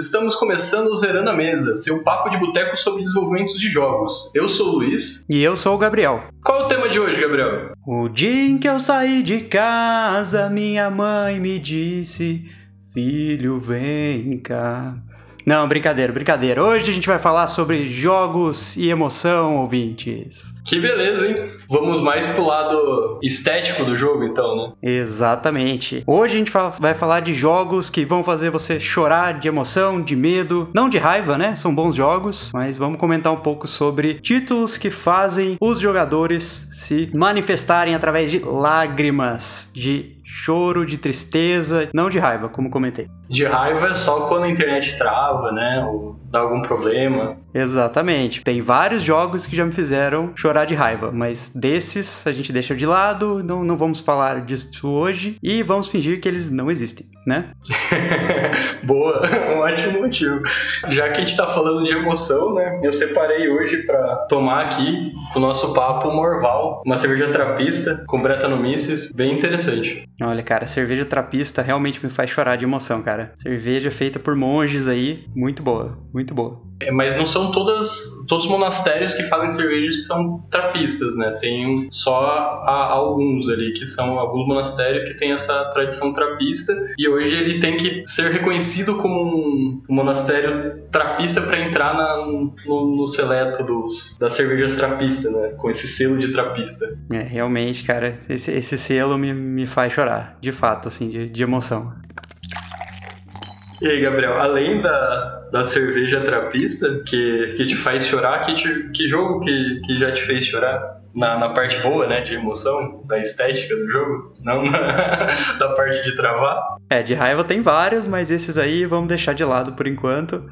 estamos começando o Zerando a Mesa, seu papo de boteco sobre desenvolvimento de jogos. Eu sou o Luiz. E eu sou o Gabriel. Qual é o tema de hoje, Gabriel? O dia em que eu saí de casa, minha mãe me disse: Filho, vem cá. Não, brincadeira, brincadeira. Hoje a gente vai falar sobre jogos e emoção, ouvintes. Que beleza, hein? Vamos mais pro lado estético do jogo, então, né? Exatamente. Hoje a gente vai falar de jogos que vão fazer você chorar de emoção, de medo, não de raiva, né? São bons jogos, mas vamos comentar um pouco sobre títulos que fazem os jogadores se manifestarem através de lágrimas, de choro, de tristeza, não de raiva, como comentei. De raiva é só quando a internet trava, né? Ou dá algum problema. Exatamente. Tem vários jogos que já me fizeram chorar de raiva, mas desses a gente deixa de lado, não, não vamos falar disso hoje e vamos fingir que eles não existem, né? Boa, um ótimo motivo. Já que a gente tá falando de emoção, né? Eu separei hoje para tomar aqui o nosso papo Morval, uma cerveja trapista com Bretanomices, bem interessante. Olha, cara, cerveja trapista realmente me faz chorar de emoção, cara. Cerveja feita por monges aí, muito boa, muito boa. É, mas não são todas, todos os monastérios que fazem cervejas que são trapistas, né? Tem só a, alguns ali, que são alguns monastérios que têm essa tradição trapista, e hoje ele tem que ser reconhecido como um, um monastério trapista para entrar na, no, no, seleto dos, das cervejas trapistas, né? Com esse selo de trapista. É, realmente, cara, esse, esse selo me, me faz chorar, de fato, assim, de, de emoção. E aí, Gabriel, além da, da cerveja trapista, que, que te faz chorar, que, te, que jogo que, que já te fez chorar? Na, na parte boa, né, de emoção, da estética do jogo, não na, da parte de travar? É, de raiva tem vários, mas esses aí vamos deixar de lado por enquanto.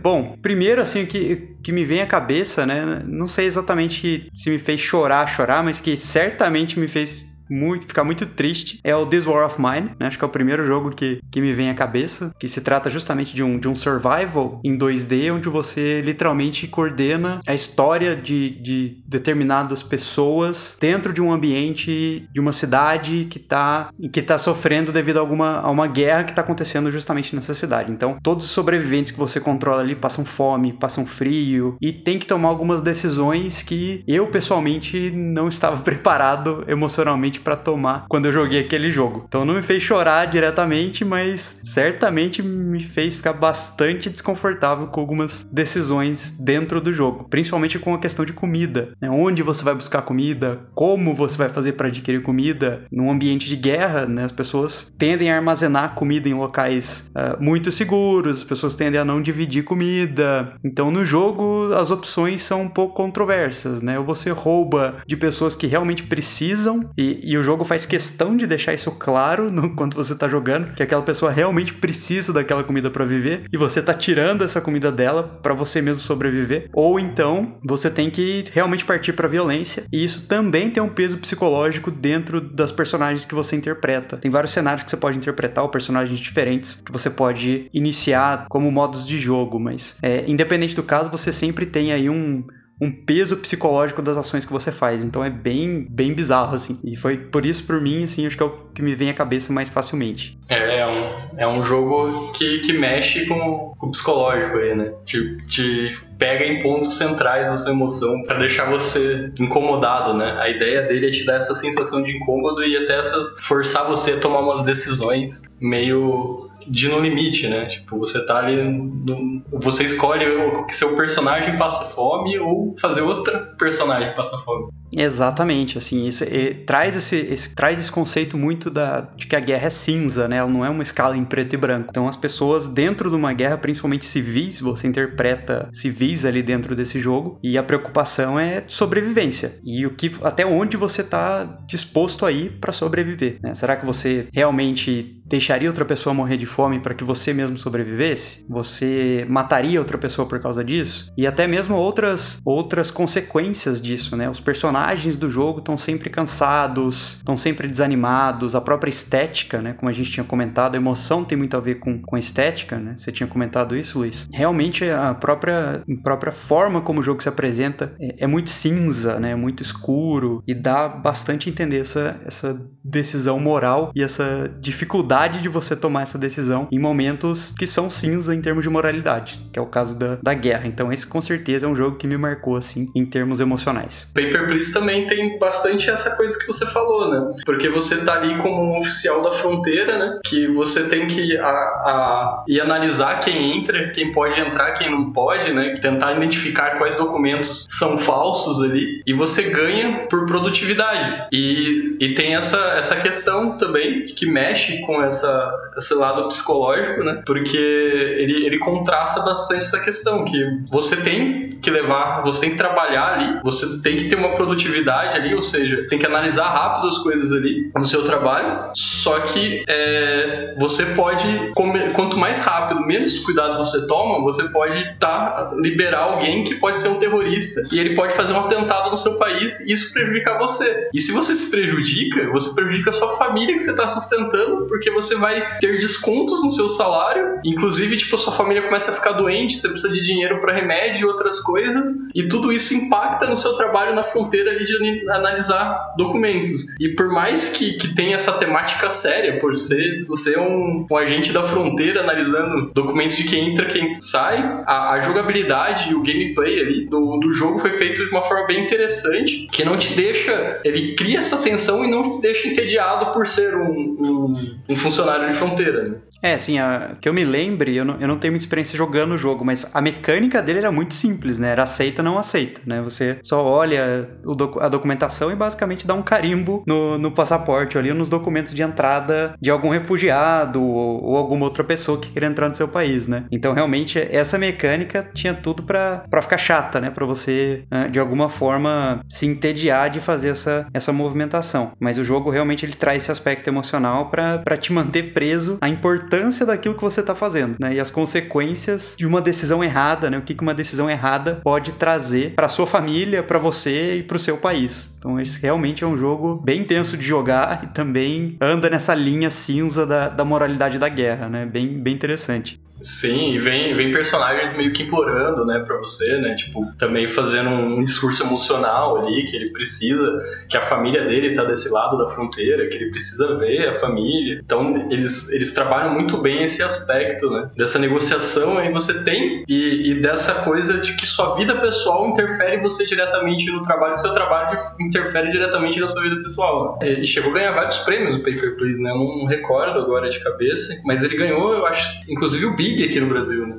Bom, primeiro assim que, que me vem à cabeça, né? Não sei exatamente se me fez chorar, chorar, mas que certamente me fez muito, ficar muito triste é o This War of Mine, né? Acho que é o primeiro jogo que, que me vem à cabeça, que se trata justamente de um, de um survival em 2D, onde você literalmente coordena a história de, de determinadas pessoas dentro de um ambiente de uma cidade que está que tá sofrendo devido a, alguma, a uma guerra que está acontecendo justamente nessa cidade. Então, todos os sobreviventes que você controla ali passam fome, passam frio e tem que tomar algumas decisões que eu pessoalmente não estava preparado emocionalmente para tomar quando eu joguei aquele jogo. Então não me fez chorar diretamente, mas certamente me fez ficar bastante desconfortável com algumas decisões dentro do jogo, principalmente com a questão de comida. Né? Onde você vai buscar comida, como você vai fazer para adquirir comida. Num ambiente de guerra, né? as pessoas tendem a armazenar comida em locais uh, muito seguros, as pessoas tendem a não dividir comida. Então no jogo as opções são um pouco controversas, né? Ou você rouba de pessoas que realmente precisam e, e o jogo faz questão de deixar isso claro no quanto você tá jogando, que aquela pessoa realmente precisa daquela comida para viver e você tá tirando essa comida dela para você mesmo sobreviver, ou então você tem que realmente partir para violência, e isso também tem um peso psicológico dentro das personagens que você interpreta. Tem vários cenários que você pode interpretar ou personagens diferentes que você pode iniciar como modos de jogo, mas é, independente do caso, você sempre tem aí um um peso psicológico das ações que você faz. Então é bem, bem bizarro, assim. E foi por isso, por mim, assim, acho que é o que me vem à cabeça mais facilmente. É, é um, é um jogo que, que mexe com, com o psicológico aí, né? Te, te pega em pontos centrais da sua emoção para deixar você incomodado, né? A ideia dele é te dar essa sensação de incômodo e até essas, forçar você a tomar umas decisões meio de no limite, né? Tipo, você tá ali. No, você escolhe que seu personagem passa fome ou fazer outra personagem passar fome. Exatamente, assim, isso traz, esse, esse, traz esse conceito muito da, de que a guerra é cinza, né? Ela não é uma escala em preto e branco. Então, as pessoas dentro de uma guerra, principalmente civis, você interpreta civis ali dentro desse jogo, e a preocupação é sobrevivência. E o que até onde você tá disposto a ir para sobreviver, né? Será que você realmente deixaria outra pessoa morrer de fome para que você mesmo sobrevivesse? Você mataria outra pessoa por causa disso? E até mesmo outras outras consequências disso, né? Os personagens do jogo estão sempre cansados, estão sempre desanimados, a própria estética, né? Como a gente tinha comentado, a emoção tem muito a ver com, com estética, né? Você tinha comentado isso, Luiz? Realmente a própria, a própria forma como o jogo se apresenta é, é muito cinza, né? É muito escuro e dá bastante a entender essa, essa decisão moral e essa dificuldade necessidade de você tomar essa decisão em momentos que são cinza em termos de moralidade, que é o caso da, da guerra. Então, esse com certeza é um jogo que me marcou, assim, em termos emocionais. Paper Please também tem bastante essa coisa que você falou, né? Porque você tá ali como um oficial da fronteira, né? Que você tem que a, a, ir analisar quem entra, quem pode entrar, quem não pode, né? Tentar identificar quais documentos são falsos ali. E você ganha por produtividade. E, e tem essa, essa questão também que mexe com essa, esse lado psicológico, né? Porque ele, ele contrasta bastante essa questão, que você tem que levar, você tem que trabalhar ali, você tem que ter uma produtividade ali, ou seja, tem que analisar rápido as coisas ali no seu trabalho, só que é, você pode, quanto mais rápido, menos cuidado você toma, você pode tá, liberar alguém que pode ser um terrorista e ele pode fazer um atentado no seu país e isso prejudicar você. E se você se prejudica, você prejudica a sua família que você está sustentando, porque você vai ter descontos no seu salário, inclusive, tipo, sua família começa a ficar doente, você precisa de dinheiro para remédio e outras coisas, e tudo isso impacta no seu trabalho na fronteira ali de analisar documentos. E por mais que, que tenha essa temática séria, por ser você é um, um agente da fronteira analisando documentos de quem entra, quem sai, a, a jogabilidade e o gameplay ali do, do jogo foi feito de uma forma bem interessante, que não te deixa, ele cria essa tensão e não te deixa entediado por ser um, um, um funcionário de fronteira. Né? É, assim, a, que eu me lembre, eu não, eu não tenho muita experiência jogando o jogo, mas a mecânica dele era muito simples, né? Era aceita não aceita, né? Você só olha doc, a documentação e basicamente dá um carimbo no, no passaporte ali, nos documentos de entrada de algum refugiado ou, ou, alguma outra pessoa que queira entrar no seu país, né? Então, realmente, essa mecânica tinha tudo para ficar chata, né? Para você, né, de alguma forma, se entediar de fazer essa, essa movimentação. Mas o jogo realmente ele traz esse aspecto emocional para te manter preso importância importância daquilo que você está fazendo, né? E as consequências de uma decisão errada, né? O que uma decisão errada pode trazer para sua família, para você e para o seu país. Então, esse realmente é um jogo bem intenso de jogar e também anda nessa linha cinza da, da moralidade da guerra, né? Bem, bem interessante. Sim, e vem, vem personagens meio que implorando, né, pra você, né? Tipo, também fazendo um, discurso emocional ali, que ele precisa, que a família dele tá desse lado da fronteira, que ele precisa ver a família. Então, eles, eles trabalham muito bem esse aspecto, né? Dessa negociação aí você tem e, e dessa coisa de que sua vida pessoal interfere você diretamente no trabalho, seu trabalho interfere diretamente na sua vida pessoal. Né? E chegou a ganhar vários prêmios no Paper Please, né? Eu não recordo agora de cabeça, mas ele ganhou, eu acho, inclusive o Big Big aqui no Brasil, né?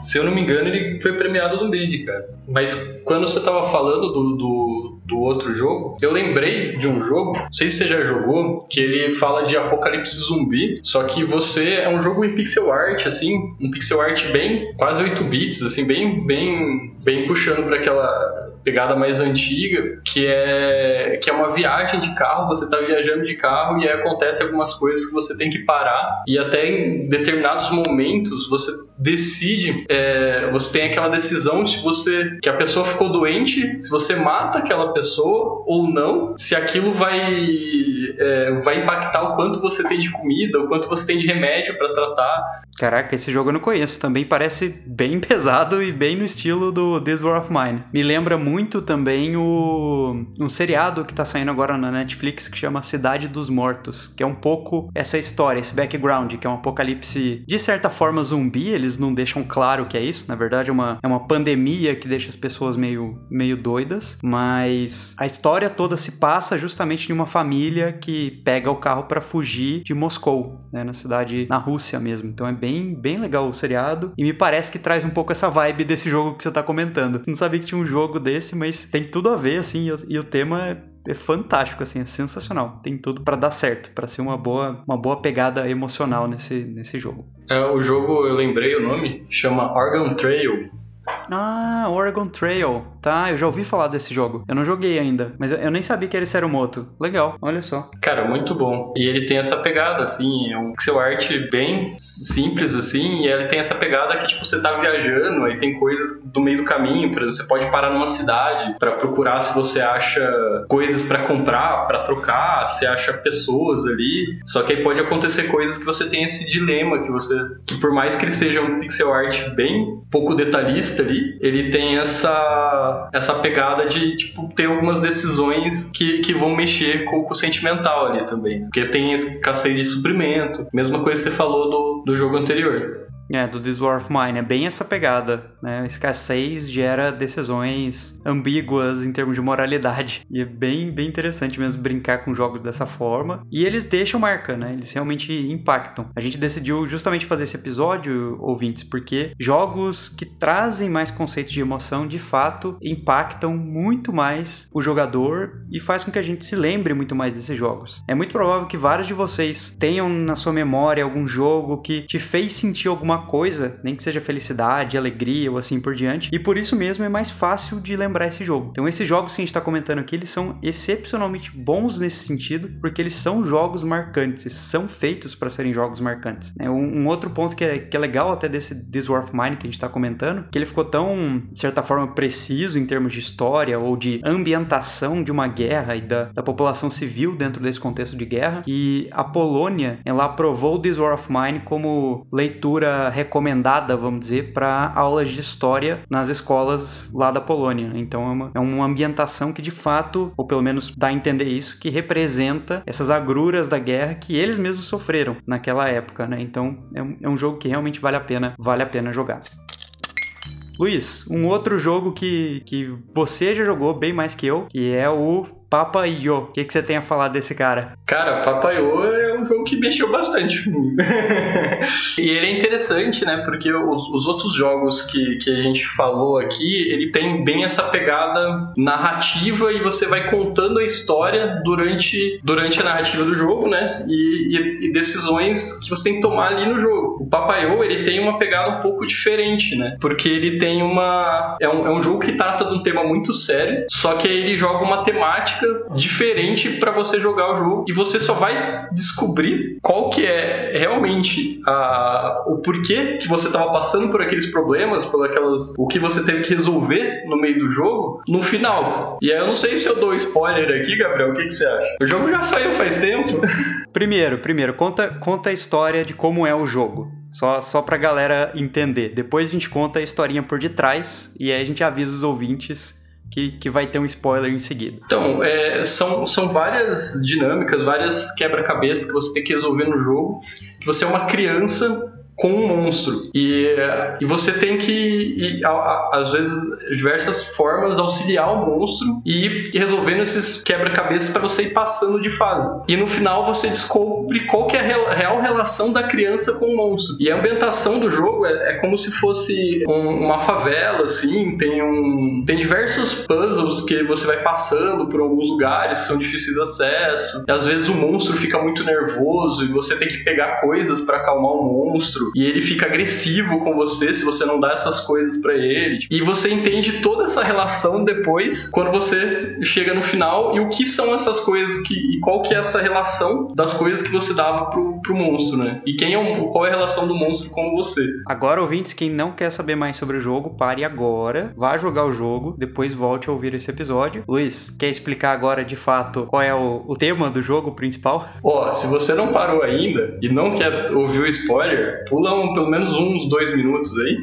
Se eu não me engano, ele foi premiado no Big, cara. Mas quando você tava falando do, do, do outro jogo, eu lembrei de um jogo, não sei se você já jogou, que ele fala de apocalipse zumbi, só que você é um jogo em pixel art, assim, um pixel art bem, quase 8 bits, assim, bem, bem, bem puxando para aquela pegada mais antiga, que é que é uma viagem de carro, você está viajando de carro e aí acontece algumas coisas que você tem que parar e até em determinados momentos você decide, é, você tem aquela decisão se você que a pessoa ficou doente, se você mata aquela pessoa ou não, se aquilo vai é, vai impactar o quanto você tem de comida, o quanto você tem de remédio para tratar. Caraca, esse jogo eu não conheço. Também parece bem pesado e bem no estilo do This War of Mine. Me lembra muito também o um seriado que tá saindo agora na Netflix que chama Cidade dos Mortos, que é um pouco essa história, esse background, que é um apocalipse de certa forma zumbi. Eles não deixam claro que é isso. Na verdade, é uma, é uma pandemia que deixa as pessoas meio, meio doidas. Mas a história toda se passa justamente em uma família que pega o carro para fugir de Moscou, né, na cidade, na Rússia mesmo. Então é bem, bem legal o seriado e me parece que traz um pouco essa vibe desse jogo que você tá comentando. Não sabia que tinha um jogo desse, mas tem tudo a ver, assim, e, e o tema é fantástico, assim, é sensacional. Tem tudo para dar certo, para ser uma boa, uma boa pegada emocional nesse, nesse jogo. É, o jogo, eu lembrei o nome, chama Organ Trail. Ah, Oregon Trail. Tá, eu já ouvi falar desse jogo. Eu não joguei ainda, mas eu, nem sabia que era moto. Legal, olha só. Cara, muito bom. E ele tem essa pegada, assim, é um pixel art bem simples, assim, e ele tem essa pegada que, tipo, você tá viajando, aí tem coisas do meio do caminho, por exemplo, você pode parar numa cidade para procurar se você acha coisas para comprar, para trocar, se acha pessoas ali. Só que aí pode acontecer coisas que você tem esse dilema, que você, que por mais que ele seja um pixel art bem pouco detalhista ali, ele tem essa essa, pegada de, tipo, ter algumas decisões que, que vão mexer com, com o sentimental ali também. Porque tem escassez de suprimento. Mesma coisa que você falou do, do jogo anterior. É, do This War of Mine. É bem essa pegada, né? Escassez gera decisões ambíguas em termos de moralidade. E é bem, bem interessante mesmo brincar com jogos dessa forma. E eles deixam marca, né? Eles realmente impactam. A gente decidiu justamente fazer esse episódio, ouvintes, porque jogos que trazem mais conceitos de emoção, de fato, impactam muito mais o jogador e faz com que a gente se lembre muito mais desses jogos. É muito provável que vários de vocês tenham na sua memória algum jogo que te fez sentir alguma coisa, nem que seja felicidade, alegria assim por diante. E por isso mesmo é mais fácil de lembrar esse jogo. Então esses jogos que a gente está comentando aqui, eles são excepcionalmente bons nesse sentido, porque eles são jogos marcantes, são feitos para serem jogos marcantes. É um, um, outro ponto que é, que é legal até desse This War of Mine que a gente está comentando, que ele ficou tão, de certa forma, preciso em termos de história ou de ambientação de uma guerra e da, da população civil dentro desse contexto de guerra, que a Polônia, ela aprovou This War of Mine como leitura recomendada, vamos dizer, para aulas de história nas escolas lá da Polônia. Então é uma, é uma ambientação que de fato, ou pelo menos dá a entender isso, que representa essas agruras da guerra que eles mesmos sofreram naquela época, né? Então é um, é um jogo que realmente vale a pena, vale a pena jogar. Luiz, um outro jogo que, que você já jogou bem mais que eu, que é o Papa Yo. O que, que você tem a falar desse cara? Cara, Papa Yo é um jogo que mexeu bastante comigo. e ele é interessante, né? Porque os, os, outros jogos que, que a gente falou aqui, ele tem bem essa pegada narrativa e você vai contando a história durante, durante a narrativa do jogo, né? E, e, e decisões que você tem que tomar ali no jogo. O Papa Yo, ele tem uma pegada um pouco diferente, né? Porque ele tem uma... É um, é um jogo que trata de um tema muito sério, só que ele joga uma temática diferente para você jogar o jogo e você só vai descobrir qual que é realmente a, o porquê que você estava passando por aqueles problemas, por aquelas o que você teve que resolver no meio do jogo no final. E aí eu não sei se eu dou spoiler aqui, Gabriel, o que, que você acha? O jogo já saiu faz tempo. Primeiro, primeiro, conta, conta a história de como é o jogo. Só, só pra galera entender. Depois a gente conta a historinha por detrás e aí a gente avisa os ouvintes que, que vai ter um spoiler em seguida. Então, é, são, são várias dinâmicas, várias quebra-cabeças que você tem que resolver no jogo. Que você é uma criança com um monstro. E, e você tem que, e, às vezes, diversas formas auxiliar o monstro e ir resolvendo esses quebra-cabeças para você ir passando de fase. E no final você descobre qual que é a real relação da criança com o monstro. E a ambientação do jogo é, é como se fosse um, uma favela, assim, tem um tem diversos puzzles que você vai passando por alguns lugares são difíceis de acesso. E às vezes o monstro fica muito nervoso e você tem que pegar coisas para acalmar o monstro e ele fica agressivo com você se você não dá essas coisas para ele. E você entende toda essa relação depois quando você chega no final e o que são essas coisas que e qual que é essa relação das coisas que você dava pro, pro monstro, né? E quem é o, qual é a relação do monstro com você. Agora, ouvintes, quem não quer saber mais sobre o jogo, pare agora, vá jogar o jogo, depois volte a ouvir esse episódio. Luiz, quer explicar agora de fato qual é o, o tema do jogo principal? Ó, oh, se você não parou ainda e não quer ouvir o spoiler, pula pelo menos uns dois minutos aí.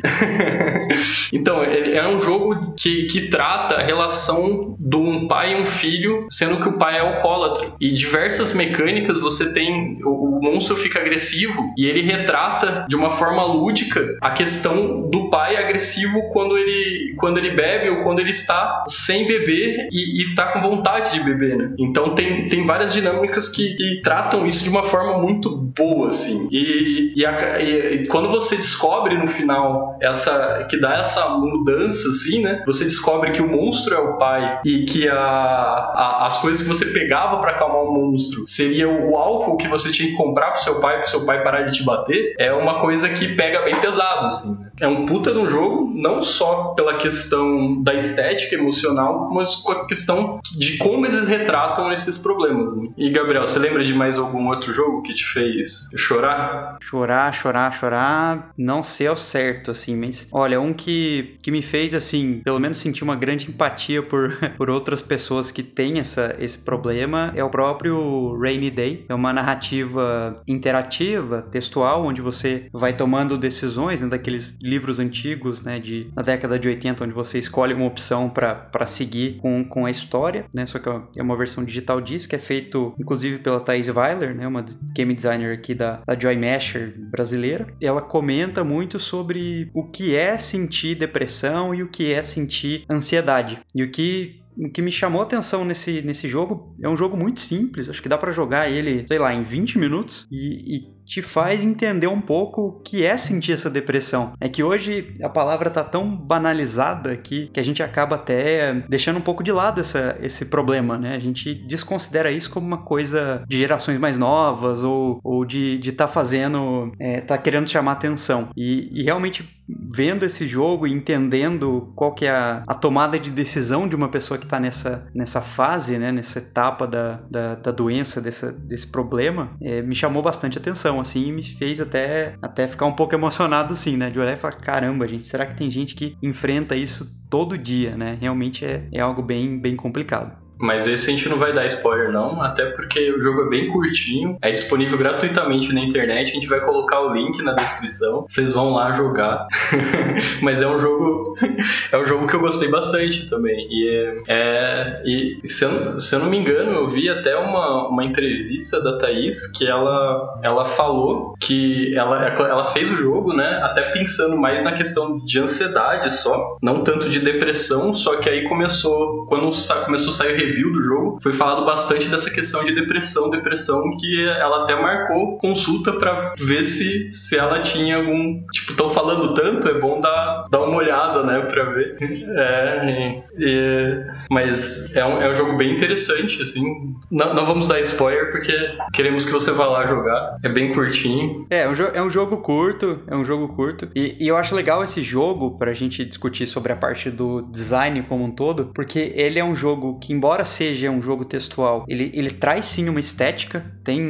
então, é um jogo que, que trata a relação de um pai e um filho, sendo que o pai é alcoólatra. E diversas mecânicas você tem. O, o monstro fica agressivo e ele retrata de uma forma lúdica a questão do pai agressivo quando ele, quando ele bebe ou quando ele está sem beber e, está com vontade de beber, né? Então tem, tem várias dinâmicas que, que tratam isso de uma forma muito boa, assim. E, e, a, e quando você descobre no final essa que dá essa mudança assim, né? Você descobre que o monstro é o pai e que a, a as coisas que você pegava para acalmar o monstro seria o álcool que você tinha que comprar pro seu pai, pro seu pai parar de te bater, é uma coisa que pega bem pesado assim. Né? É um puta de um jogo, não só pela questão da estética emocional, mas com a questão de como eles retratam esses problemas. Né? E Gabriel, você lembra de mais algum outro jogo que te fez chorar? Chorar, chorar, chorar, não sei ao certo, assim, mas olha, um que que, me fez, assim, pelo menos sentir uma grande empatia por, por outras pessoas que têm essa, esse problema é o próprio Rainy Day. É uma narrativa interativa, textual, onde você vai tomando decisões, né, daqueles livros antigos, né, de, na década de 80, onde você escolhe uma opção para seguir com, com a história, né, só que é uma versão digital disso, que é feito, inclusive, pela Thais Weiler, né, uma game designer aqui da, da Joy Masher brasileira. Ela comenta muito sobre o que é sentir depressão e o que é sentir ansiedade. E o que o que me chamou atenção nesse, nesse jogo é um jogo muito simples, acho que dá para jogar ele, sei lá, em 20 minutos. E, e te faz entender um pouco o que é sentir essa depressão. É que hoje a palavra tá tão banalizada que, que a gente acaba até deixando um pouco de lado essa, esse problema, né? A gente desconsidera isso como uma coisa de gerações mais novas ou, ou de estar tá fazendo, é, tá querendo chamar atenção. E, e realmente vendo esse jogo e entendendo qual que é a, a, tomada de decisão de uma pessoa que está nessa, nessa fase, né, nessa etapa da, da, da doença, dessa, desse problema, é, me chamou bastante atenção, assim, e me fez até, até ficar um pouco emocionado, assim, né, de olhar e falar, caramba, gente, será que tem gente que enfrenta isso todo dia, né? Realmente é, é algo bem, bem complicado. Mas esse a gente não vai dar spoiler, não, até porque o jogo é bem curtinho, é disponível gratuitamente na internet, a gente vai colocar o link na descrição, vocês vão lá jogar. Mas é um jogo. É um jogo que eu gostei bastante também. E, é, é e se, eu, se eu não me engano, eu vi até uma, uma entrevista da Thaís que ela, ela falou que ela, ela fez o jogo, né? Até pensando mais na questão de ansiedade só, não tanto de depressão, só que aí começou. Quando começou a sair review do jogo, foi falado bastante dessa questão de depressão, depressão que ela até marcou consulta para ver se, se ela tinha algum. Tipo, estão falando tanto, é bom dar, dar uma olhada, né, pra ver. É, e, e, mas é um, é um jogo bem interessante, assim. Não, não vamos dar spoiler porque queremos que você vá lá jogar. É bem curtinho. É, é um, é um jogo curto, é um jogo curto. E, e eu acho legal esse jogo pra gente discutir sobre a parte do design como um todo, porque ele é um jogo que, embora embora seja um jogo textual, ele, ele traz sim uma estética, tem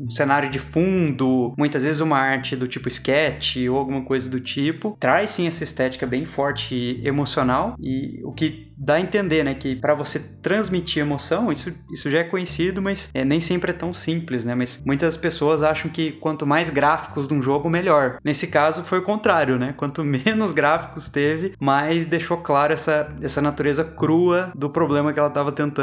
um cenário de fundo, muitas vezes uma arte do tipo sketch ou alguma coisa do tipo, traz sim essa estética bem forte e emocional, e o que dá a entender, né, que para você transmitir emoção, isso, isso já é conhecido, mas é, nem sempre é tão simples, né? Mas muitas pessoas acham que quanto mais gráficos de um jogo, melhor. Nesse caso foi o contrário, né? Quanto menos gráficos teve, mais deixou claro essa, essa natureza crua do problema que ela estava tentando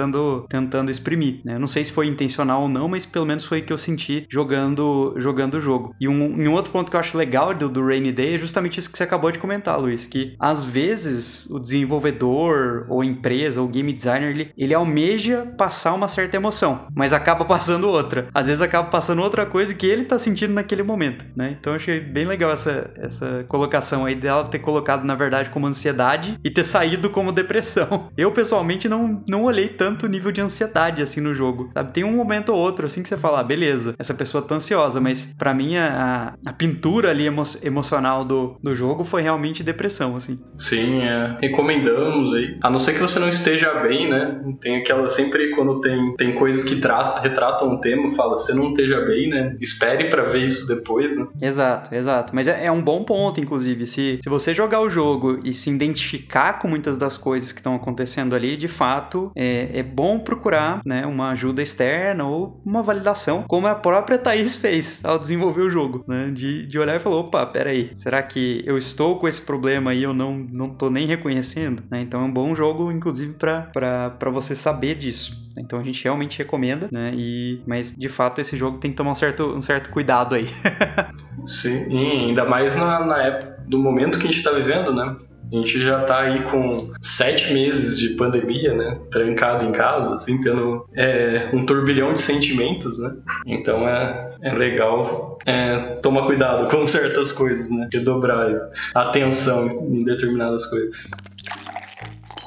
tentando exprimir, né? Não sei se foi intencional ou não, mas pelo menos foi o que eu senti jogando jogando o jogo. E um, um outro ponto que eu acho legal do, do Rainy Day é justamente isso que você acabou de comentar, Luiz, que às vezes o desenvolvedor ou empresa ou game designer, ele, ele almeja passar uma certa emoção, mas acaba passando outra. Às vezes acaba passando outra coisa que ele tá sentindo naquele momento, né? Então eu achei bem legal essa, essa colocação aí dela ter colocado, na verdade, como ansiedade e ter saído como depressão. Eu, pessoalmente, não, não olhei tanto nível de ansiedade assim no jogo, sabe? Tem um momento ou outro assim que você fala, ah, beleza, essa pessoa tá ansiosa, mas para mim a, a pintura ali emo emocional do, do jogo foi realmente depressão, assim. Sim, é. recomendamos aí. A não ser que você não esteja bem, né? Tem aquela sempre quando tem, tem coisas que tratam, retratam um tema, fala, você não esteja bem, né? Espere para ver isso depois, né? Exato, exato. Mas é, é, um bom ponto, inclusive. Se, se você jogar o jogo e se identificar com muitas das coisas que estão acontecendo ali, de fato, é, é bom procurar né, uma ajuda externa ou uma validação, como a própria Thaís fez ao desenvolver o jogo, né? De, de olhar e falar, opa, peraí, será que eu estou com esse problema e eu não, não tô nem reconhecendo? Né? Então é um bom jogo, inclusive, para você saber disso. Então a gente realmente recomenda, né? E, mas de fato esse jogo tem que tomar um certo, um certo cuidado aí. Sim, ainda mais na, na época do momento que a gente está vivendo, né? A gente já tá aí com sete meses de pandemia, né? Trancado em casa, assim, tendo é, um turbilhão de sentimentos, né? Então é, é legal é, tomar cuidado com certas coisas, né? Redobrar atenção em determinadas coisas.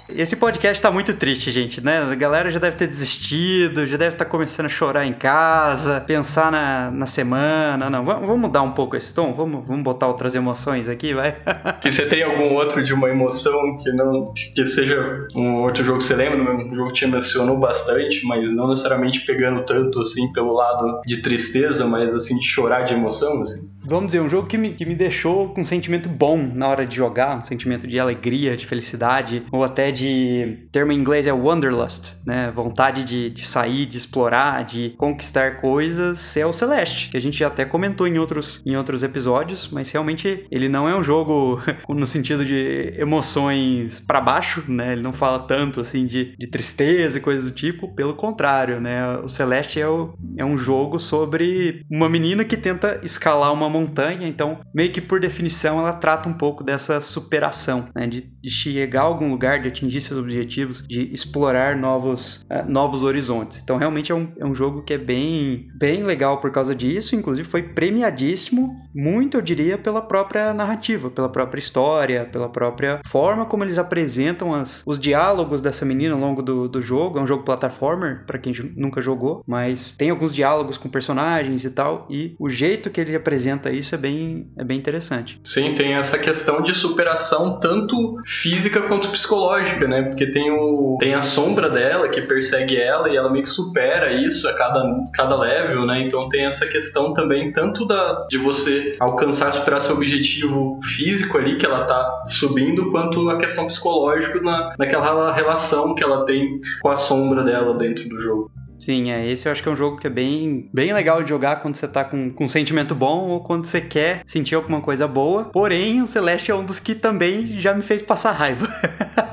Esse podcast tá muito triste, gente, né? A galera já deve ter desistido, já deve estar tá começando a chorar em casa, pensar na, na semana. Não, vamos, vamos mudar um pouco esse tom? Vamos, vamos botar outras emoções aqui, vai? e você tem algum outro de uma emoção que não que seja um outro jogo que você lembra? Um jogo que te mencionou bastante, mas não necessariamente pegando tanto assim pelo lado de tristeza, mas assim de chorar de emoção, assim? Vamos dizer, um jogo que me, que me deixou com um sentimento bom na hora de jogar, um sentimento de alegria, de felicidade, ou até de. termo em inglês é Wanderlust, né? Vontade de, de sair, de explorar, de conquistar coisas, é o Celeste, que a gente até comentou em outros, em outros episódios, mas realmente ele não é um jogo no sentido de emoções para baixo, né? Ele não fala tanto assim de, de tristeza e coisas do tipo, pelo contrário, né? O Celeste é, o, é um jogo sobre uma menina que tenta escalar uma montanha, então meio que por definição ela trata um pouco dessa superação, né? De, de chegar a algum lugar, de atingir seus objetivos, de explorar novos, uh, novos horizontes. Então realmente é um, é um jogo que é bem, bem legal por causa disso, inclusive foi premiadíssimo, muito eu diria pela própria narrativa, pela própria história, pela própria forma como eles apresentam as, os diálogos dessa menina ao longo do, do jogo. É um jogo plataformer, para quem nunca jogou, mas tem alguns diálogos com personagens e tal, e o jeito que ele apresenta isso é bem, é bem interessante. Sim, tem essa questão de superação tanto física quanto psicológica, né? Porque tem, o, tem a sombra dela que persegue ela e ela meio que supera isso a cada, cada level, né? Então tem essa questão também tanto da, de você alcançar, superar seu objetivo físico ali que ela tá subindo, quanto a questão psicológica na, naquela relação que ela tem com a sombra dela dentro do jogo. Sim, é. Esse eu acho que é um jogo que é bem, bem legal de jogar quando você tá com, com um sentimento bom ou quando você quer sentir alguma coisa boa. Porém, o Celeste é um dos que também já me fez passar raiva.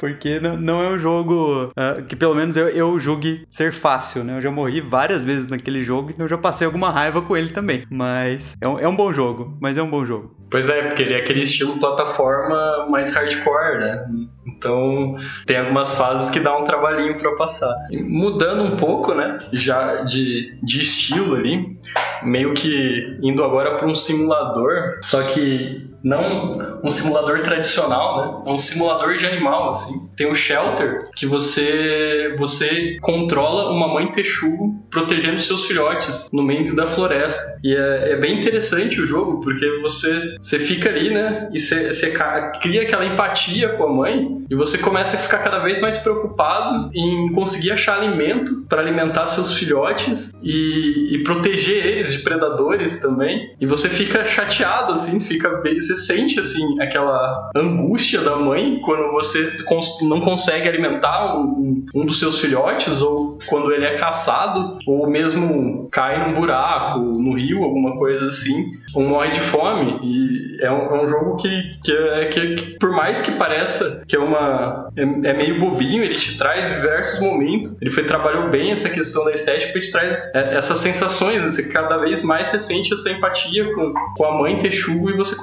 Porque não, não é um jogo uh, que pelo menos eu, eu julgue ser fácil, né? Eu já morri várias vezes naquele jogo, então eu já passei alguma raiva com ele também. Mas é um, é um bom jogo, mas é um bom jogo. Pois é, porque ele é aquele estilo plataforma mais hardcore, né? Então tem algumas fases que dá um trabalhinho para passar. Mudando um pouco, né? Já de, de estilo ali, meio que indo agora para um simulador, só que não um simulador tradicional, né? É um simulador de animal, assim. Tem o Shelter, que você você controla uma mãe texugo protegendo seus filhotes no meio da floresta. E é, é bem interessante o jogo, porque você, você fica ali, né? E você, você cria aquela empatia com a mãe e você começa a ficar cada vez mais preocupado em conseguir achar alimento para alimentar seus filhotes e, e proteger eles de predadores também. E você fica chateado, assim, fica você sente assim aquela angústia da mãe quando você não consegue alimentar um, um, dos seus filhotes ou quando ele é caçado ou mesmo cai num buraco, no rio, alguma coisa assim, ou morre de fome. E é um, é um jogo que, que, é, que, que, por mais que pareça que é uma é, é, meio bobinho, ele te traz diversos momentos. Ele foi trabalhou bem essa questão da estética, ele te traz é, essas sensações. Você cada vez mais você sente essa empatia com, com a mãe Texugo e você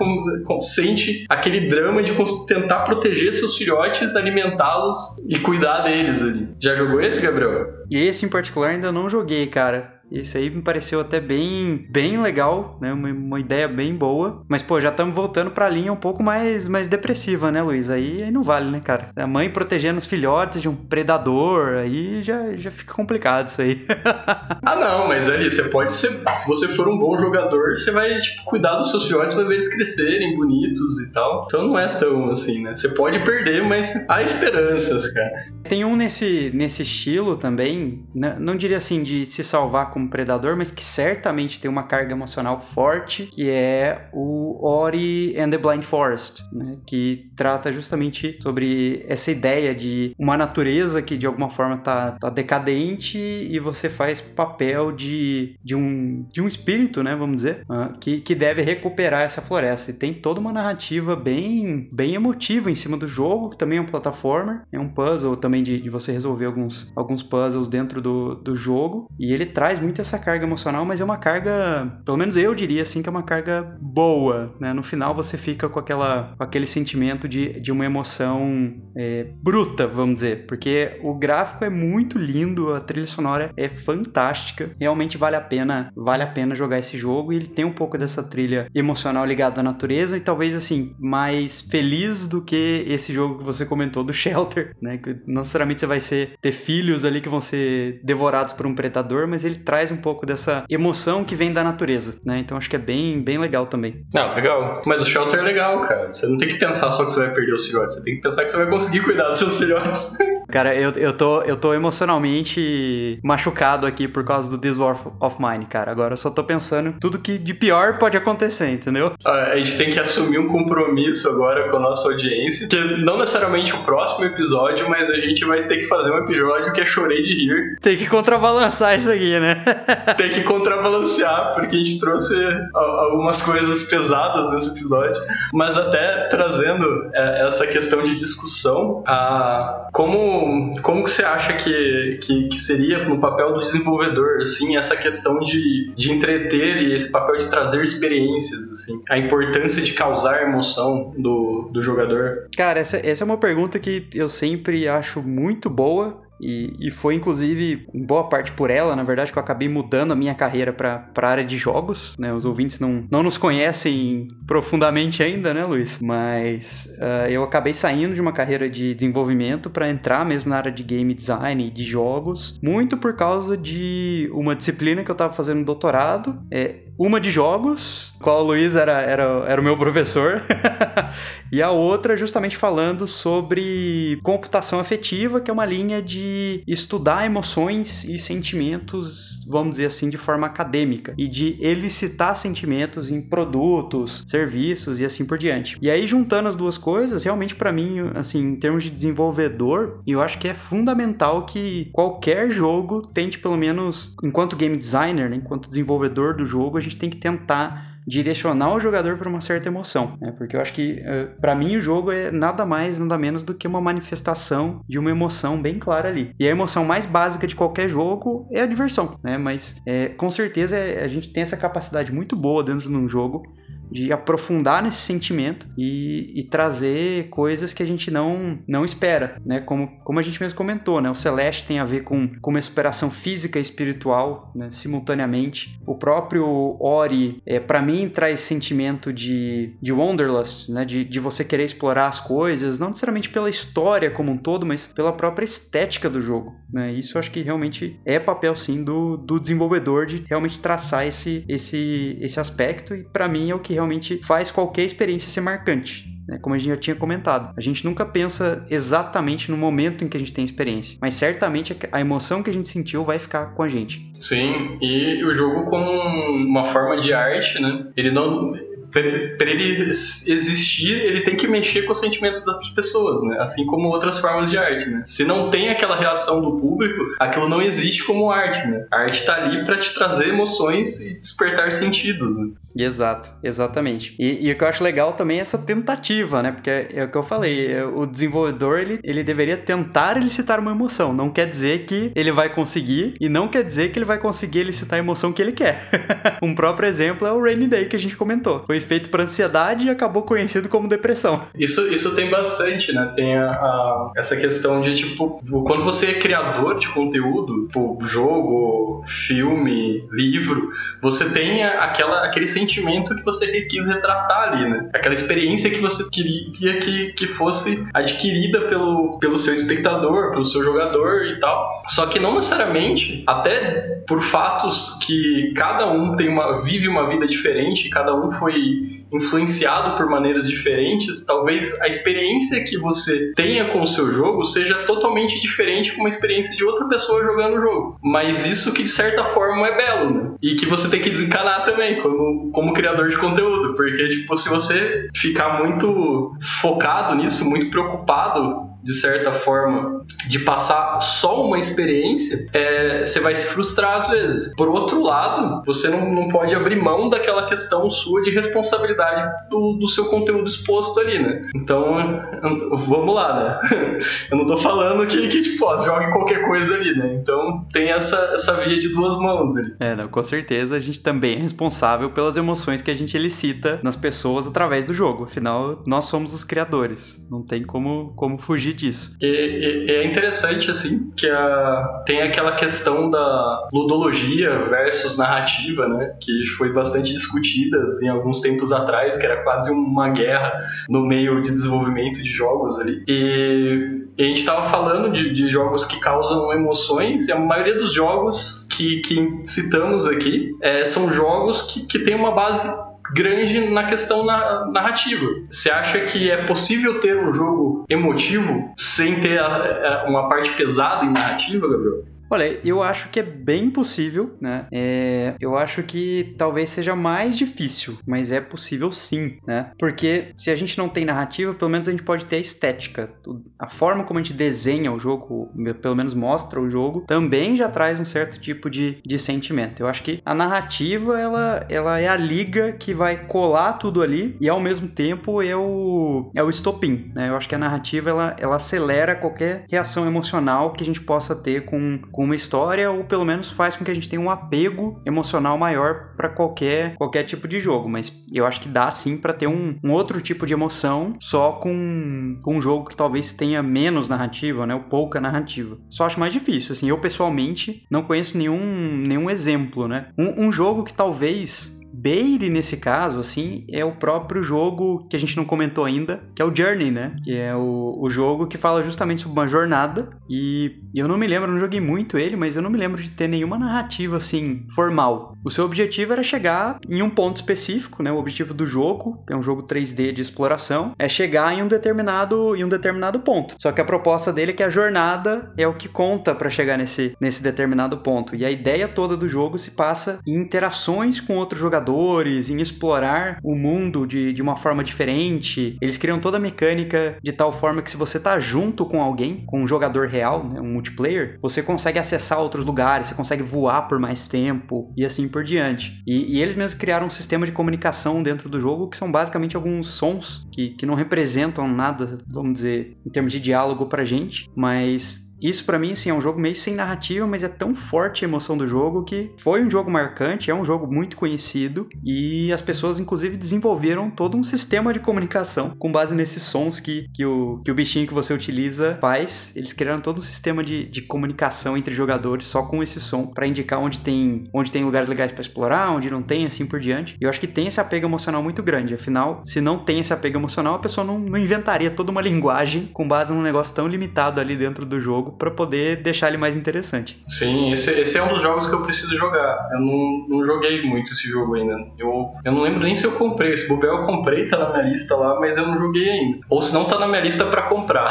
sente aquele drama de tentar proteger seus filhotes, alimentá-los e cuidar deles ali. Já jogou esse, Gabriel? Esse em particular ainda não joguei, cara. Esse aí me pareceu até bem, bem legal, né? Uma, uma ideia bem boa. Mas, pô, já estamos voltando pra linha um pouco mais, mais depressiva, né, Luiz? Aí, aí não vale, né, cara? A mãe protegendo os filhotes de um predador, aí já, já fica complicado isso aí. ah, não, mas ali, você pode ser. Se você for um bom jogador, você vai, tipo, cuidar dos seus filhotes, vai ver eles crescerem bonitos e tal. Então não é tão assim, né? Você pode perder, mas há esperanças, cara. Tem um nesse, nesse estilo também, não, não diria assim, de se salvar como predador, mas que certamente tem uma carga emocional forte, que é o Ori and the Blind Forest, né? que trata justamente sobre essa ideia de uma natureza que de alguma forma tá, tá decadente e você faz papel de, de, um, de um espírito, né, vamos dizer, uh, que, que deve recuperar essa floresta. E tem toda uma narrativa bem, bem emotiva em cima do jogo, que também é um plataformer, é um puzzle também de, de você resolver alguns, alguns puzzles dentro do, do jogo, e ele traz muito essa carga emocional, mas é uma carga, pelo menos eu diria assim, que é uma carga boa, né? No final você fica com, aquela, com aquele sentimento de, de uma emoção é, bruta, vamos dizer, porque o gráfico é muito lindo, a trilha sonora é fantástica, realmente vale a pena, vale a pena jogar esse jogo e ele tem um pouco dessa trilha emocional ligada à natureza e talvez assim, mais feliz do que esse jogo que você comentou do Shelter, né? Que não necessariamente você vai ser ter filhos ali que vão ser devorados por um predador, mas ele traz um pouco dessa emoção que vem da natureza, né? Então acho que é bem, bem legal também. Não, legal. Mas o shelter é legal, cara. Você não tem que pensar só que você vai perder os filhotes. Você tem que pensar que você vai conseguir cuidar dos seus filhotes. Cara, eu, eu, tô, eu tô emocionalmente machucado aqui por causa do This War of Mine, cara. Agora eu só tô pensando tudo que de pior pode acontecer, entendeu? A gente tem que assumir um compromisso agora com a nossa audiência, que não necessariamente o próximo episódio, mas a gente vai ter que fazer um episódio que é chorei de rir. Tem que contrabalançar isso aqui, né? Tem que contrabalancear, porque a gente trouxe algumas coisas pesadas nesse episódio, mas até trazendo é, essa questão de discussão, como, como que você acha que, que, que seria no papel do desenvolvedor, assim, essa questão de, de entreter e esse papel de trazer experiências, assim, a importância de causar emoção do, do jogador? Cara, essa, essa é uma pergunta que eu sempre acho muito boa, e, e, foi inclusive em boa parte por ela, na verdade, que eu acabei mudando a minha carreira para a área de jogos. Né? Os ouvintes não, não nos conhecem profundamente ainda, né, Luiz? Mas uh, eu acabei saindo de uma carreira de desenvolvimento para entrar mesmo na área de game design e de jogos, muito por causa de uma disciplina que eu estava fazendo doutorado. É, uma de jogos, qual o Luiz era, era, era o meu professor, e a outra justamente falando sobre computação afetiva, que é uma linha de estudar emoções e sentimentos, vamos dizer assim, de forma acadêmica, e de elicitar sentimentos em produtos, serviços e assim por diante. E aí, juntando as duas coisas, realmente para mim, assim, em termos de desenvolvedor, eu acho que é fundamental que qualquer jogo tente, pelo menos, enquanto game designer, né, enquanto desenvolvedor do jogo, gente tem que tentar direcionar o jogador para uma certa emoção, né? Porque eu acho que uh, para mim o jogo é nada mais, nada menos do que uma manifestação de uma emoção bem clara ali. E a emoção mais básica de qualquer jogo é a diversão, né? Mas é, com certeza é, a gente tem essa capacidade muito boa dentro de um jogo de aprofundar nesse sentimento e, e, trazer coisas que a gente não, não espera, né? Como, como a gente mesmo comentou, né? O Celeste tem a ver com, com uma superação física e espiritual, né? Simultaneamente. O próprio Ori, é, para mim, traz sentimento de, de Wanderlust, né? De, de você querer explorar as coisas, não necessariamente pela história como um todo, mas pela própria estética do jogo, né? Isso eu acho que realmente é papel, sim, do, do desenvolvedor de realmente traçar esse, esse, esse aspecto e para mim é o que realmente faz qualquer experiência ser marcante. Né? Como a gente já tinha comentado. A gente nunca pensa exatamente no momento em que a gente tem experiência, mas certamente a emoção que a gente sentiu vai ficar com a gente. Sim, e o jogo como uma forma de arte, né? Ele não para ele existir, ele tem que mexer com os sentimentos das pessoas, né? Assim como outras formas de arte, né? Se não tem aquela reação do público, aquilo não existe como arte, né? A arte tá ali para te trazer emoções e despertar sentidos, né? Exato, exatamente. E, e, o que eu acho legal também é essa tentativa, né? Porque é, é o que eu falei, é, o desenvolvedor ele, ele deveria tentar elicitar uma emoção. Não quer dizer que ele vai conseguir e não quer dizer que ele vai conseguir elicitar a emoção que ele quer. um próprio exemplo é o Rainy Day que a gente comentou. Foi feito para ansiedade e acabou conhecido como depressão. Isso, isso tem bastante, né? Tem a, a, essa questão de tipo, quando você é criador de conteúdo, tipo, jogo, filme, livro, você tem aquela, aquele sentimento que você quis retratar ali, né? Aquela experiência que você queria que, que fosse adquirida pelo, pelo seu espectador, pelo seu jogador e tal. Só que não necessariamente, até por fatos que cada um tem uma vive uma vida diferente, cada um foi influenciado por maneiras diferentes, talvez a experiência que você tenha com o seu jogo seja totalmente diferente com uma experiência de outra pessoa jogando o jogo. Mas isso que de certa forma é belo, né? E que você tem que desencanar também como, como criador de conteúdo, porque tipo, se você ficar muito focado nisso, muito preocupado de certa forma, de passar só uma experiência, é, você vai se frustrar às vezes. Por outro lado, você não, não pode abrir mão daquela questão sua de responsabilidade do, do seu conteúdo exposto ali, né? Então, vamos lá, né? Eu não tô falando que, que tipo, ó, jogue qualquer coisa ali, né? Então, tem essa, essa via de duas mãos ali. É, não, com certeza a gente também é responsável pelas emoções que a gente elicita nas pessoas através do jogo. Afinal, nós somos os criadores. Não tem como, como fugir disso. E, e, é interessante, assim, que a, tem aquela questão da ludologia versus narrativa, né? Que foi bastante discutida em alguns tempos atrás, que era quase uma guerra no meio de desenvolvimento de jogos ali. E, e a gente estava falando de, de, jogos que causam emoções, e a maioria dos jogos que, que citamos aqui é, são jogos que, que têm uma base grande na questão na, narrativa. Você acha que é possível ter um jogo emotivo sem ter a, a, uma parte pesada em narrativa, Gabriel? Olha, eu acho que é bem possível, né? É, eu acho que talvez seja mais difícil, mas é possível sim, né? Porque se a gente não tem narrativa, pelo menos a gente pode ter a estética. A forma como a gente desenha o jogo, pelo menos mostra o jogo, também já traz um certo tipo de, de sentimento. Eu acho que a narrativa, ela, ela é a liga que vai colar tudo ali e ao mesmo tempo é o, é o estopim, né? Eu acho que a narrativa, ela, ela acelera qualquer reação emocional que a gente possa ter com com uma história ou pelo menos faz com que a gente tenha um apego emocional maior para qualquer qualquer tipo de jogo, mas eu acho que dá sim para ter um, um, outro tipo de emoção só com, com um jogo que talvez tenha menos narrativa, né, ou pouca narrativa. Só acho mais difícil, assim, eu pessoalmente não conheço nenhum nenhum exemplo, né? Um, um jogo que talvez beire nesse caso, assim, é o próprio jogo que a gente não comentou ainda, que é o Journey, né? Que é o, o jogo que fala justamente sobre uma jornada. E eu não me lembro, não joguei muito ele, mas eu não me lembro de ter nenhuma narrativa, assim, formal. O seu objetivo era chegar em um ponto específico, né? O objetivo do jogo, é um jogo 3D de exploração, é chegar em um determinado, em um determinado ponto. Só que a proposta dele é que a jornada é o que conta para chegar nesse, nesse determinado ponto. E a ideia toda do jogo se passa em interações com outros jogadores jogadores, em explorar o mundo de, de uma forma diferente. Eles criam toda a mecânica de tal forma que se você tá junto com alguém, com um jogador real, né, um multiplayer, você consegue acessar outros lugares, você consegue voar por mais tempo e assim por diante. E, e eles mesmos criaram um sistema de comunicação dentro do jogo que são basicamente alguns sons que, que não representam nada, vamos dizer, em termos de diálogo pra gente, mas isso para mim assim, é um jogo meio sem narrativa, mas é tão forte a emoção do jogo que foi um jogo marcante, é um jogo muito conhecido e as pessoas inclusive desenvolveram todo um sistema de comunicação com base nesses sons que, que, o, que o bichinho que você utiliza faz. Eles criaram todo um sistema de, de comunicação entre jogadores só com esse som para indicar onde tem, onde tem lugares legais para explorar, onde não tem, assim por diante. E eu acho que tem esse apego emocional muito grande. Afinal, se não tem esse apego emocional, a pessoa não, não inventaria toda uma linguagem com base num negócio tão limitado ali dentro do jogo jogo para poder deixar ele mais interessante. Sim, esse, esse é um dos jogos que eu preciso jogar. Eu não, não joguei muito esse jogo ainda. Eu, eu não lembro nem se eu comprei. Esse Bubel eu comprei, tá na minha lista lá, mas eu não joguei ainda. Ou se não tá na minha lista para comprar.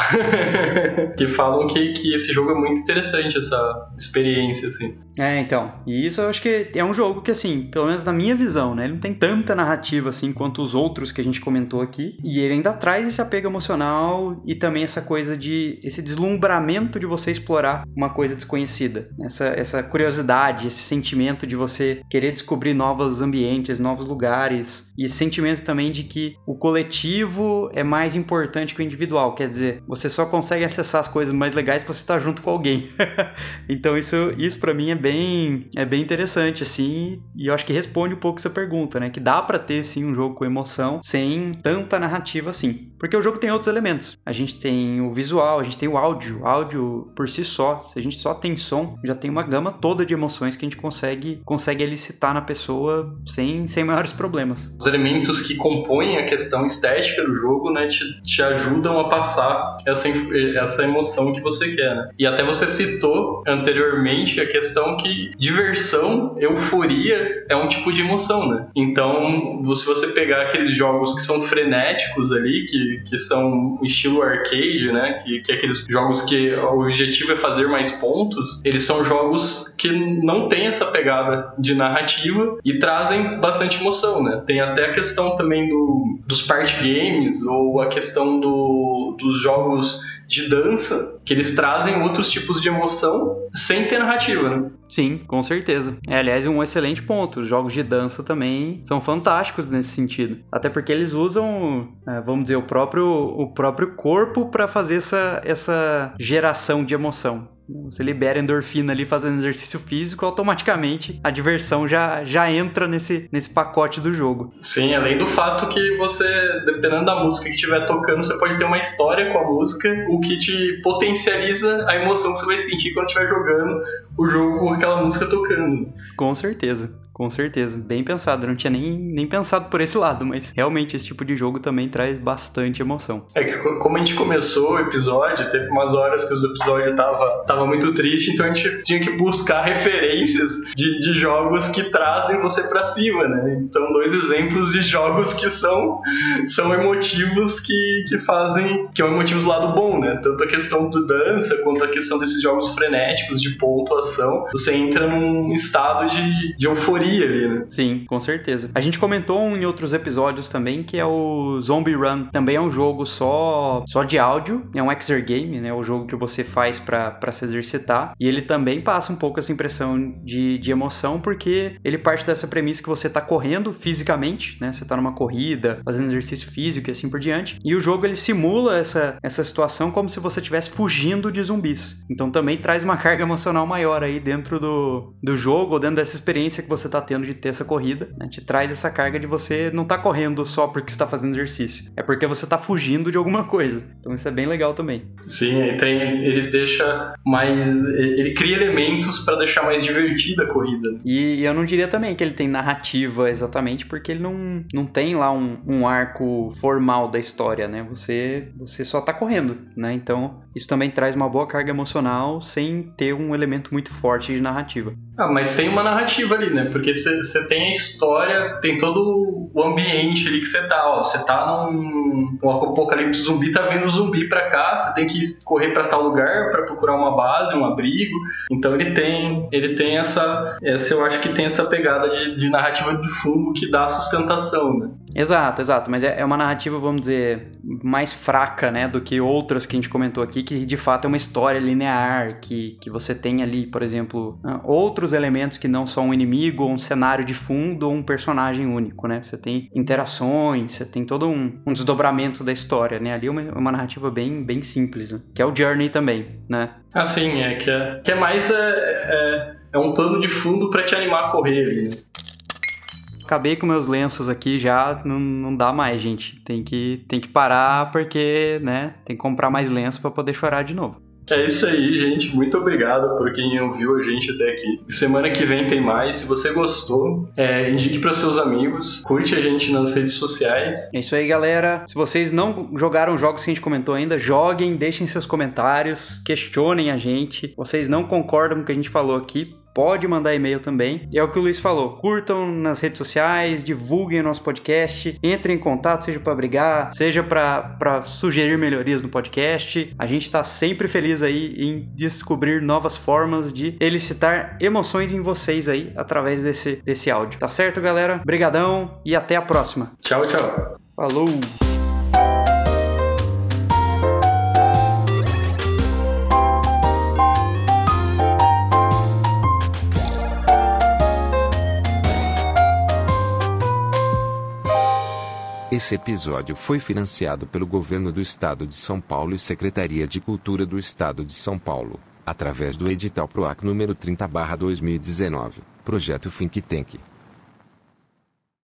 que falam que, que esse jogo é muito interessante, essa experiência, assim. É, então. E isso eu acho que é um jogo que, assim, pelo menos na minha visão, né? Ele não tem tanta narrativa, assim, quanto os outros que a gente comentou aqui. E ele ainda traz esse apego emocional e também essa coisa de... esse deslumbramento de você explorar uma coisa desconhecida. Essa, essa curiosidade, esse sentimento de você querer descobrir novos ambientes, novos lugares. E esse sentimento também de que o coletivo é mais importante que o individual. Quer dizer, você só consegue acessar as coisas mais legais se você está junto com alguém. então isso, isso para mim é bem, é bem interessante, assim. E eu acho que responde um pouco essa pergunta, né? Que dá para ter, sim, um jogo com emoção sem tanta narrativa assim. Porque o jogo tem outros elementos. A gente tem o visual, a gente tem o áudio. O áudio por si só, se a gente só tem som, já tem uma gama toda de emoções que a gente consegue, consegue elicitar na pessoa sem, sem maiores problemas. Os elementos que compõem a questão estética do jogo, né, te, te ajudam a passar essa, essa emoção que você quer, né? E até você citou anteriormente a questão que diversão, euforia é um tipo de emoção, né? Então, se você pegar aqueles jogos que são frenéticos ali, que, que são estilo arcade, né, que, que é aqueles jogos que o objetivo é fazer mais pontos, eles são jogos que não têm essa pegada de narrativa e trazem bastante emoção, né? Tem até a questão também do, dos party games ou a questão do, dos jogos de dança, que eles trazem outros tipos de emoção sem ter narrativa, né? Sim, com certeza. É, aliás, um excelente ponto. Os jogos de dança também são fantásticos nesse sentido. Até porque eles usam, é, vamos dizer, o próprio, o próprio corpo para fazer essa, essa geração de emoção. Você libera endorfina ali fazendo exercício físico, automaticamente a diversão já, já entra nesse, nesse pacote do jogo. Sim, além do fato que você, dependendo da música que estiver tocando, você pode ter uma história com a música, o que te potencializa a emoção que você vai sentir quando estiver jogando o jogo com aquela música tocando. Com certeza. Com certeza, bem pensado. Eu não tinha nem, nem pensado por esse lado, mas realmente esse tipo de jogo também traz bastante emoção. É que como a gente começou o episódio, teve umas horas que o episódio tava, tava muito triste, então a gente tinha que buscar referências de, de jogos que trazem você para cima, né? Então, dois exemplos de jogos que são, são emotivos que, que fazem. que é um emotivo do lado bom, né? Tanto a questão do dança quanto a questão desses jogos frenéticos de pontuação. Você entra num estado de, de euforia ali, né? Sim, com certeza. A gente comentou em outros episódios também que é o Zombie Run. Também é um jogo só, só de áudio, é um exergame, né? O jogo que você faz para se exercitar. E ele também passa um pouco essa impressão de, de emoção, porque ele parte dessa premissa que você tá correndo fisicamente, né? Você tá numa corrida, fazendo exercício físico e assim por diante. E o jogo ele simula essa, essa situação como se você estivesse fugindo de zumbis. Então também traz uma carga emocional maior aí dentro do, do jogo, ou dentro dessa experiência que você tá tendo de ter essa corrida. Né? Te traz essa carga de você não tá correndo só porque está fazendo exercício. É porque você tá fugindo de alguma coisa. Então isso é bem legal também. Sim, ele, tem, ele deixa mais. Ele cria elementos para deixar mais divertida a corrida. E eu não diria também que ele tem narrativa exatamente, porque ele não, não tem lá um, um arco formal da história, né? Você, você só tá correndo, né? Então isso também traz uma boa carga emocional sem ter um elemento muito forte de narrativa. Ah, mas tem uma narrativa ali, né? Porque você tem a história, tem todo o ambiente ali que você tá, ó. Você tá num um apocalipse zumbi, tá vendo zumbi pra cá, você tem que correr para tal lugar para procurar uma base, um abrigo. Então ele tem, ele tem essa, essa eu acho que tem essa pegada de, de narrativa de fundo que dá sustentação, né? Exato, exato. Mas é, é uma narrativa, vamos dizer, mais fraca, né, do que outras que a gente comentou aqui, que de fato é uma história linear, que, que você tem ali, por exemplo, ah, outros elementos que não só um inimigo, ou um cenário de fundo, ou um personagem único, né? Você tem interações, você tem todo um, um desdobramento da história, né? Ali é uma, uma narrativa bem, bem simples, né? que é o Journey também, né? Ah, sim, é que é, que é mais é, é, é um plano de fundo para te animar a correr ali, né? acabei com meus lenços aqui já, não, não dá mais, gente. Tem que, tem que parar porque, né, tem que comprar mais lenço para poder chorar de novo. É isso aí, gente. Muito obrigado por quem ouviu a gente até aqui. Semana que vem tem mais. Se você gostou, é, indique para seus amigos, curte a gente nas redes sociais. É isso aí, galera. Se vocês não jogaram jogos que a gente comentou ainda, joguem, deixem seus comentários, questionem a gente. Vocês não concordam com o que a gente falou aqui, pode mandar e-mail também. E é o que o Luiz falou: curtam nas redes sociais, divulguem o nosso podcast, entrem em contato, seja para brigar, seja para sugerir melhorias no podcast. A gente está sempre feliz aí em descobrir novas formas de elicitar emoções em vocês aí através desse, desse áudio. Tá certo, galera? Brigadão e até a próxima. Tchau, tchau. Falou! Esse episódio foi financiado pelo Governo do Estado de São Paulo e Secretaria de Cultura do Estado de São Paulo, através do edital PROAC número 30/2019, projeto Think Tank.